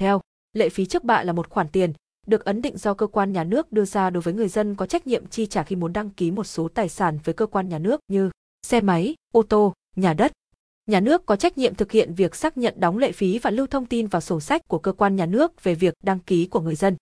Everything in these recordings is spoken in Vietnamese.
Theo, lệ phí trước bạ là một khoản tiền được ấn định do cơ quan nhà nước đưa ra đối với người dân có trách nhiệm chi trả khi muốn đăng ký một số tài sản với cơ quan nhà nước như xe máy, ô tô, nhà đất. Nhà nước có trách nhiệm thực hiện việc xác nhận đóng lệ phí và lưu thông tin vào sổ sách của cơ quan nhà nước về việc đăng ký của người dân.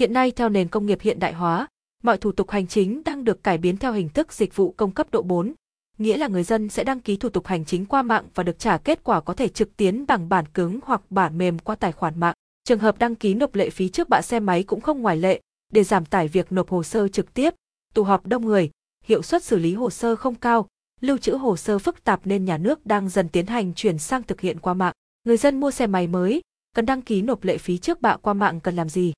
Hiện nay theo nền công nghiệp hiện đại hóa, mọi thủ tục hành chính đang được cải biến theo hình thức dịch vụ công cấp độ 4, nghĩa là người dân sẽ đăng ký thủ tục hành chính qua mạng và được trả kết quả có thể trực tuyến bằng bản cứng hoặc bản mềm qua tài khoản mạng. Trường hợp đăng ký nộp lệ phí trước bạ xe máy cũng không ngoại lệ, để giảm tải việc nộp hồ sơ trực tiếp, tụ họp đông người, hiệu suất xử lý hồ sơ không cao, lưu trữ hồ sơ phức tạp nên nhà nước đang dần tiến hành chuyển sang thực hiện qua mạng. Người dân mua xe máy mới, cần đăng ký nộp lệ phí trước bạ qua mạng cần làm gì?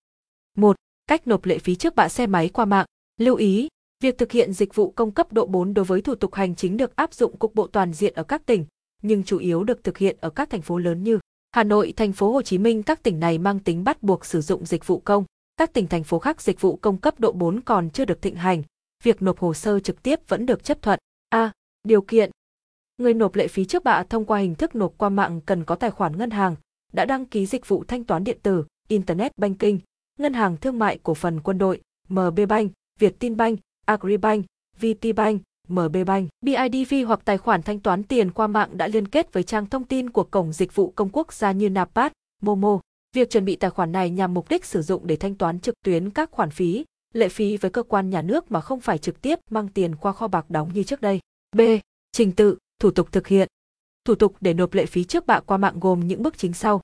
1. Cách nộp lệ phí trước bạ xe máy qua mạng. Lưu ý, việc thực hiện dịch vụ công cấp độ 4 đối với thủ tục hành chính được áp dụng cục bộ toàn diện ở các tỉnh, nhưng chủ yếu được thực hiện ở các thành phố lớn như Hà Nội, thành phố Hồ Chí Minh các tỉnh này mang tính bắt buộc sử dụng dịch vụ công. Các tỉnh thành phố khác dịch vụ công cấp độ 4 còn chưa được thịnh hành, việc nộp hồ sơ trực tiếp vẫn được chấp thuận. A. Điều kiện Người nộp lệ phí trước bạ thông qua hình thức nộp qua mạng cần có tài khoản ngân hàng, đã đăng ký dịch vụ thanh toán điện tử, Internet Banking, Ngân hàng Thương mại Cổ phần Quân đội, MB Bank, Vietinbank, Agribank, VTBank, MBBank, BIDV hoặc tài khoản thanh toán tiền qua mạng đã liên kết với trang thông tin của Cổng Dịch vụ Công Quốc gia như NAPAT, Momo. Việc chuẩn bị tài khoản này nhằm mục đích sử dụng để thanh toán trực tuyến các khoản phí, lệ phí với cơ quan nhà nước mà không phải trực tiếp mang tiền qua kho bạc đóng như trước đây. B. Trình tự, thủ tục thực hiện. Thủ tục để nộp lệ phí trước bạ qua mạng gồm những bước chính sau.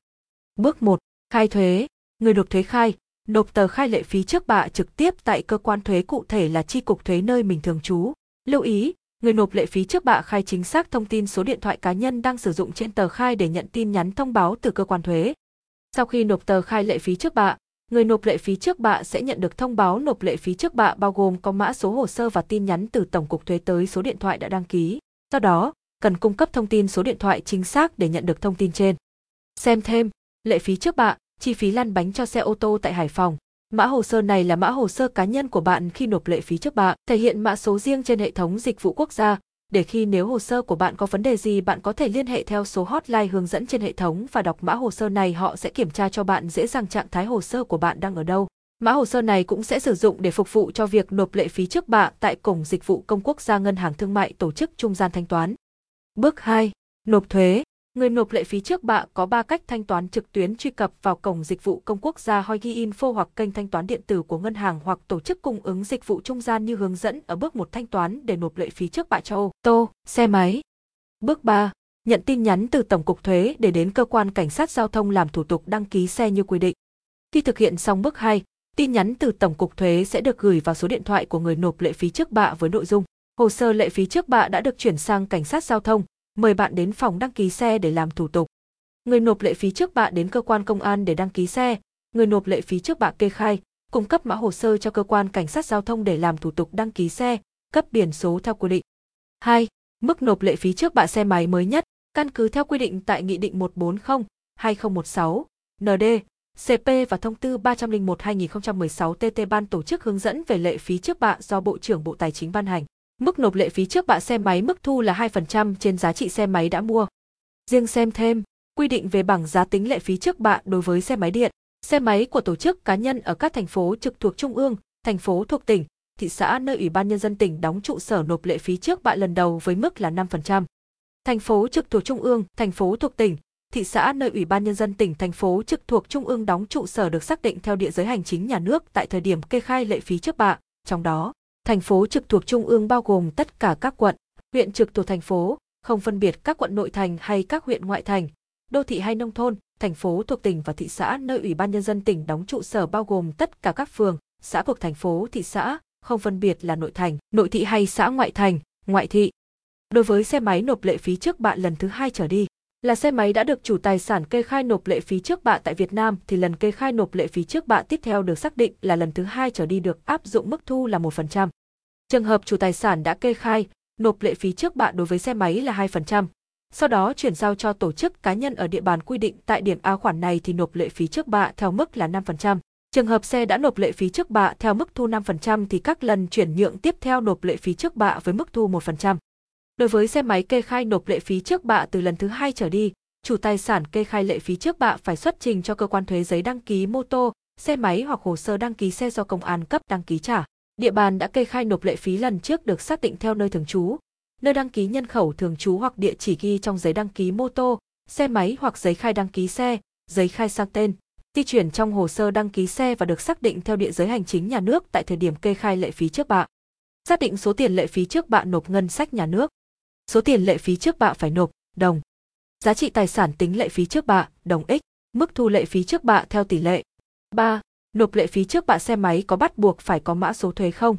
Bước 1. Khai thuế. Người nộp thuế khai, nộp tờ khai lệ phí trước bạ trực tiếp tại cơ quan thuế cụ thể là chi cục thuế nơi mình thường trú. Lưu ý, người nộp lệ phí trước bạ khai chính xác thông tin số điện thoại cá nhân đang sử dụng trên tờ khai để nhận tin nhắn thông báo từ cơ quan thuế. Sau khi nộp tờ khai lệ phí trước bạ, người nộp lệ phí trước bạ sẽ nhận được thông báo nộp lệ phí trước bạ bao gồm có mã số hồ sơ và tin nhắn từ Tổng cục Thuế tới số điện thoại đã đăng ký. Do đó, cần cung cấp thông tin số điện thoại chính xác để nhận được thông tin trên. Xem thêm, lệ phí trước bạ, chi phí lăn bánh cho xe ô tô tại Hải Phòng. Mã hồ sơ này là mã hồ sơ cá nhân của bạn khi nộp lệ phí trước bạ, thể hiện mã số riêng trên hệ thống dịch vụ quốc gia, để khi nếu hồ sơ của bạn có vấn đề gì bạn có thể liên hệ theo số hotline hướng dẫn trên hệ thống và đọc mã hồ sơ này họ sẽ kiểm tra cho bạn dễ dàng trạng thái hồ sơ của bạn đang ở đâu. Mã hồ sơ này cũng sẽ sử dụng để phục vụ cho việc nộp lệ phí trước bạ tại Cổng Dịch vụ Công Quốc gia Ngân hàng Thương mại tổ chức trung gian thanh toán. Bước 2. Nộp thuế. Người nộp lệ phí trước bạ có 3 cách thanh toán trực tuyến truy cập vào cổng dịch vụ công quốc gia Hoigi Info hoặc kênh thanh toán điện tử của ngân hàng hoặc tổ chức cung ứng dịch vụ trung gian như hướng dẫn ở bước 1 thanh toán để nộp lệ phí trước bạ cho ô tô, xe máy. Bước 3. Nhận tin nhắn từ Tổng cục Thuế để đến cơ quan cảnh sát giao thông làm thủ tục đăng ký xe như quy định. Khi thực hiện xong bước 2, tin nhắn từ Tổng cục Thuế sẽ được gửi vào số điện thoại của người nộp lệ phí trước bạ với nội dung hồ sơ lệ phí trước bạ đã được chuyển sang cảnh sát giao thông, mời bạn đến phòng đăng ký xe để làm thủ tục. Người nộp lệ phí trước bạ đến cơ quan công an để đăng ký xe, người nộp lệ phí trước bạ kê khai, cung cấp mã hồ sơ cho cơ quan cảnh sát giao thông để làm thủ tục đăng ký xe, cấp biển số theo quy định. 2. Mức nộp lệ phí trước bạ xe máy mới nhất, căn cứ theo quy định tại Nghị định 140/2016 ND CP và Thông tư 301-2016 TT Ban tổ chức hướng dẫn về lệ phí trước bạ do Bộ trưởng Bộ Tài chính ban hành. Mức nộp lệ phí trước bạ xe máy mức thu là 2% trên giá trị xe máy đã mua. Riêng xem thêm, quy định về bảng giá tính lệ phí trước bạ đối với xe máy điện, xe máy của tổ chức cá nhân ở các thành phố trực thuộc trung ương, thành phố thuộc tỉnh, thị xã nơi Ủy ban nhân dân tỉnh đóng trụ sở nộp lệ phí trước bạ lần đầu với mức là 5%. Thành phố trực thuộc trung ương, thành phố thuộc tỉnh, thị xã nơi Ủy ban nhân dân tỉnh thành phố trực thuộc trung ương đóng trụ sở được xác định theo địa giới hành chính nhà nước tại thời điểm kê khai lệ phí trước bạ, trong đó Thành phố trực thuộc trung ương bao gồm tất cả các quận, huyện trực thuộc thành phố, không phân biệt các quận nội thành hay các huyện ngoại thành, đô thị hay nông thôn, thành phố thuộc tỉnh và thị xã nơi Ủy ban nhân dân tỉnh đóng trụ sở bao gồm tất cả các phường, xã thuộc thành phố, thị xã, không phân biệt là nội thành, nội thị hay xã ngoại thành, ngoại thị. Đối với xe máy nộp lệ phí trước bạn lần thứ hai trở đi, là xe máy đã được chủ tài sản kê khai nộp lệ phí trước bạ tại Việt Nam thì lần kê khai nộp lệ phí trước bạ tiếp theo được xác định là lần thứ hai trở đi được áp dụng mức thu là 1%. Trường hợp chủ tài sản đã kê khai, nộp lệ phí trước bạ đối với xe máy là 2%. Sau đó chuyển giao cho tổ chức cá nhân ở địa bàn quy định tại điểm A khoản này thì nộp lệ phí trước bạ theo mức là 5%. Trường hợp xe đã nộp lệ phí trước bạ theo mức thu 5% thì các lần chuyển nhượng tiếp theo nộp lệ phí trước bạ với mức thu 1%. Đối với xe máy kê khai nộp lệ phí trước bạ từ lần thứ hai trở đi, chủ tài sản kê khai lệ phí trước bạ phải xuất trình cho cơ quan thuế giấy đăng ký mô tô, xe máy hoặc hồ sơ đăng ký xe do công an cấp đăng ký trả. Địa bàn đã kê khai nộp lệ phí lần trước được xác định theo nơi thường trú, nơi đăng ký nhân khẩu thường trú hoặc địa chỉ ghi trong giấy đăng ký mô tô, xe máy hoặc giấy khai đăng ký xe, giấy khai sang tên, di chuyển trong hồ sơ đăng ký xe và được xác định theo địa giới hành chính nhà nước tại thời điểm kê khai lệ phí trước bạ. Xác định số tiền lệ phí trước bạ nộp ngân sách nhà nước. Số tiền lệ phí trước bạ phải nộp, đồng. Giá trị tài sản tính lệ phí trước bạ, đồng x, mức thu lệ phí trước bạ theo tỷ lệ. 3. Nộp lệ phí trước bạ xe máy có bắt buộc phải có mã số thuế không?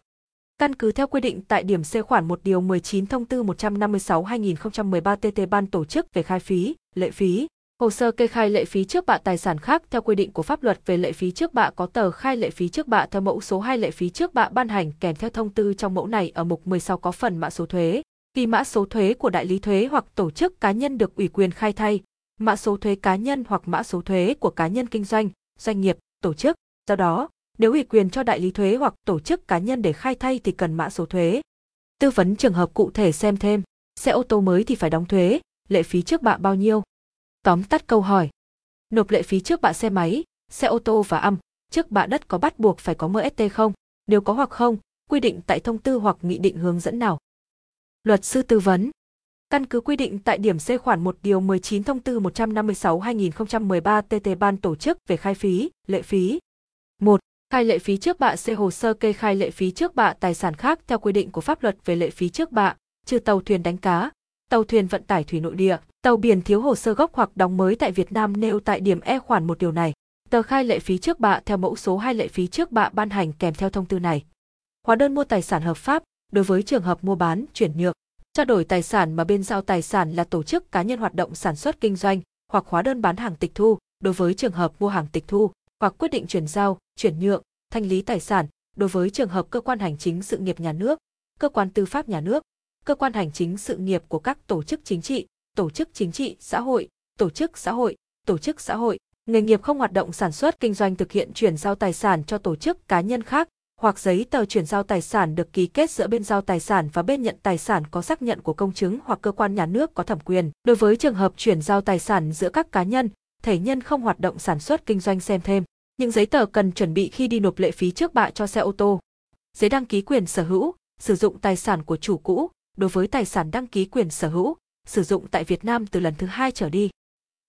Căn cứ theo quy định tại điểm C khoản 1 điều 19 thông tư 156-2013 TT ban tổ chức về khai phí, lệ phí, hồ sơ kê khai lệ phí trước bạ tài sản khác theo quy định của pháp luật về lệ phí trước bạ có tờ khai lệ phí trước bạ theo mẫu số 2 lệ phí trước bạ ban hành kèm theo thông tư trong mẫu này ở mục 16 có phần mã số thuế. Khi mã số thuế của đại lý thuế hoặc tổ chức cá nhân được ủy quyền khai thay, mã số thuế cá nhân hoặc mã số thuế của cá nhân kinh doanh, doanh nghiệp, tổ chức. Do đó, nếu ủy quyền cho đại lý thuế hoặc tổ chức cá nhân để khai thay thì cần mã số thuế. Tư vấn trường hợp cụ thể xem thêm, xe ô tô mới thì phải đóng thuế, lệ phí trước bạ bao nhiêu? Tóm tắt câu hỏi. Nộp lệ phí trước bạ xe máy, xe ô tô và âm, trước bạ đất có bắt buộc phải có MST không? Nếu có hoặc không, quy định tại thông tư hoặc nghị định hướng dẫn nào? Luật sư tư vấn. Căn cứ quy định tại điểm C khoản 1 điều 19 thông tư 156-2013 TT ban tổ chức về khai phí, lệ phí. 1. Khai lệ phí trước bạ C hồ sơ kê khai lệ phí trước bạ tài sản khác theo quy định của pháp luật về lệ phí trước bạ, trừ tàu thuyền đánh cá, tàu thuyền vận tải thủy nội địa, tàu biển thiếu hồ sơ gốc hoặc đóng mới tại Việt Nam nêu tại điểm E khoản một điều này. Tờ khai lệ phí trước bạ theo mẫu số 2 lệ phí trước bạ ban hành kèm theo thông tư này. Hóa đơn mua tài sản hợp pháp đối với trường hợp mua bán, chuyển nhượng, trao đổi tài sản mà bên giao tài sản là tổ chức cá nhân hoạt động sản xuất kinh doanh hoặc hóa đơn bán hàng tịch thu đối với trường hợp mua hàng tịch thu hoặc quyết định chuyển giao, chuyển nhượng, thanh lý tài sản đối với trường hợp cơ quan hành chính sự nghiệp nhà nước, cơ quan tư pháp nhà nước, cơ quan hành chính sự nghiệp của các tổ chức chính trị, tổ chức chính trị, xã hội, tổ chức xã hội, tổ chức xã hội, nghề nghiệp không hoạt động sản xuất kinh doanh thực hiện chuyển giao tài sản cho tổ chức cá nhân khác hoặc giấy tờ chuyển giao tài sản được ký kết giữa bên giao tài sản và bên nhận tài sản có xác nhận của công chứng hoặc cơ quan nhà nước có thẩm quyền. Đối với trường hợp chuyển giao tài sản giữa các cá nhân, thể nhân không hoạt động sản xuất kinh doanh xem thêm. Những giấy tờ cần chuẩn bị khi đi nộp lệ phí trước bạ cho xe ô tô. Giấy đăng ký quyền sở hữu, sử dụng tài sản của chủ cũ, đối với tài sản đăng ký quyền sở hữu, sử dụng tại Việt Nam từ lần thứ hai trở đi.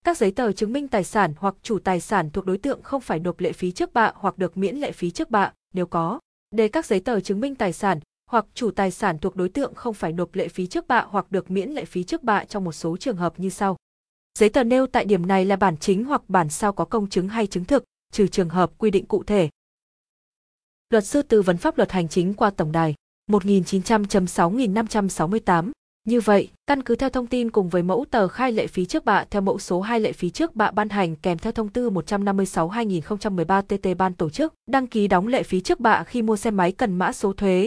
Các giấy tờ chứng minh tài sản hoặc chủ tài sản thuộc đối tượng không phải nộp lệ phí trước bạ hoặc được miễn lệ phí trước bạ, nếu có. Để các giấy tờ chứng minh tài sản hoặc chủ tài sản thuộc đối tượng không phải nộp lệ phí trước bạ hoặc được miễn lệ phí trước bạ trong một số trường hợp như sau. Giấy tờ nêu tại điểm này là bản chính hoặc bản sao có công chứng hay chứng thực, trừ trường hợp quy định cụ thể. Luật sư tư vấn pháp luật hành chính qua tổng đài 1900.6568 như vậy, căn cứ theo thông tin cùng với mẫu tờ khai lệ phí trước bạ theo mẫu số 2 lệ phí trước bạ ban hành kèm theo thông tư 156-2013 TT ban tổ chức, đăng ký đóng lệ phí trước bạ khi mua xe máy cần mã số thuế.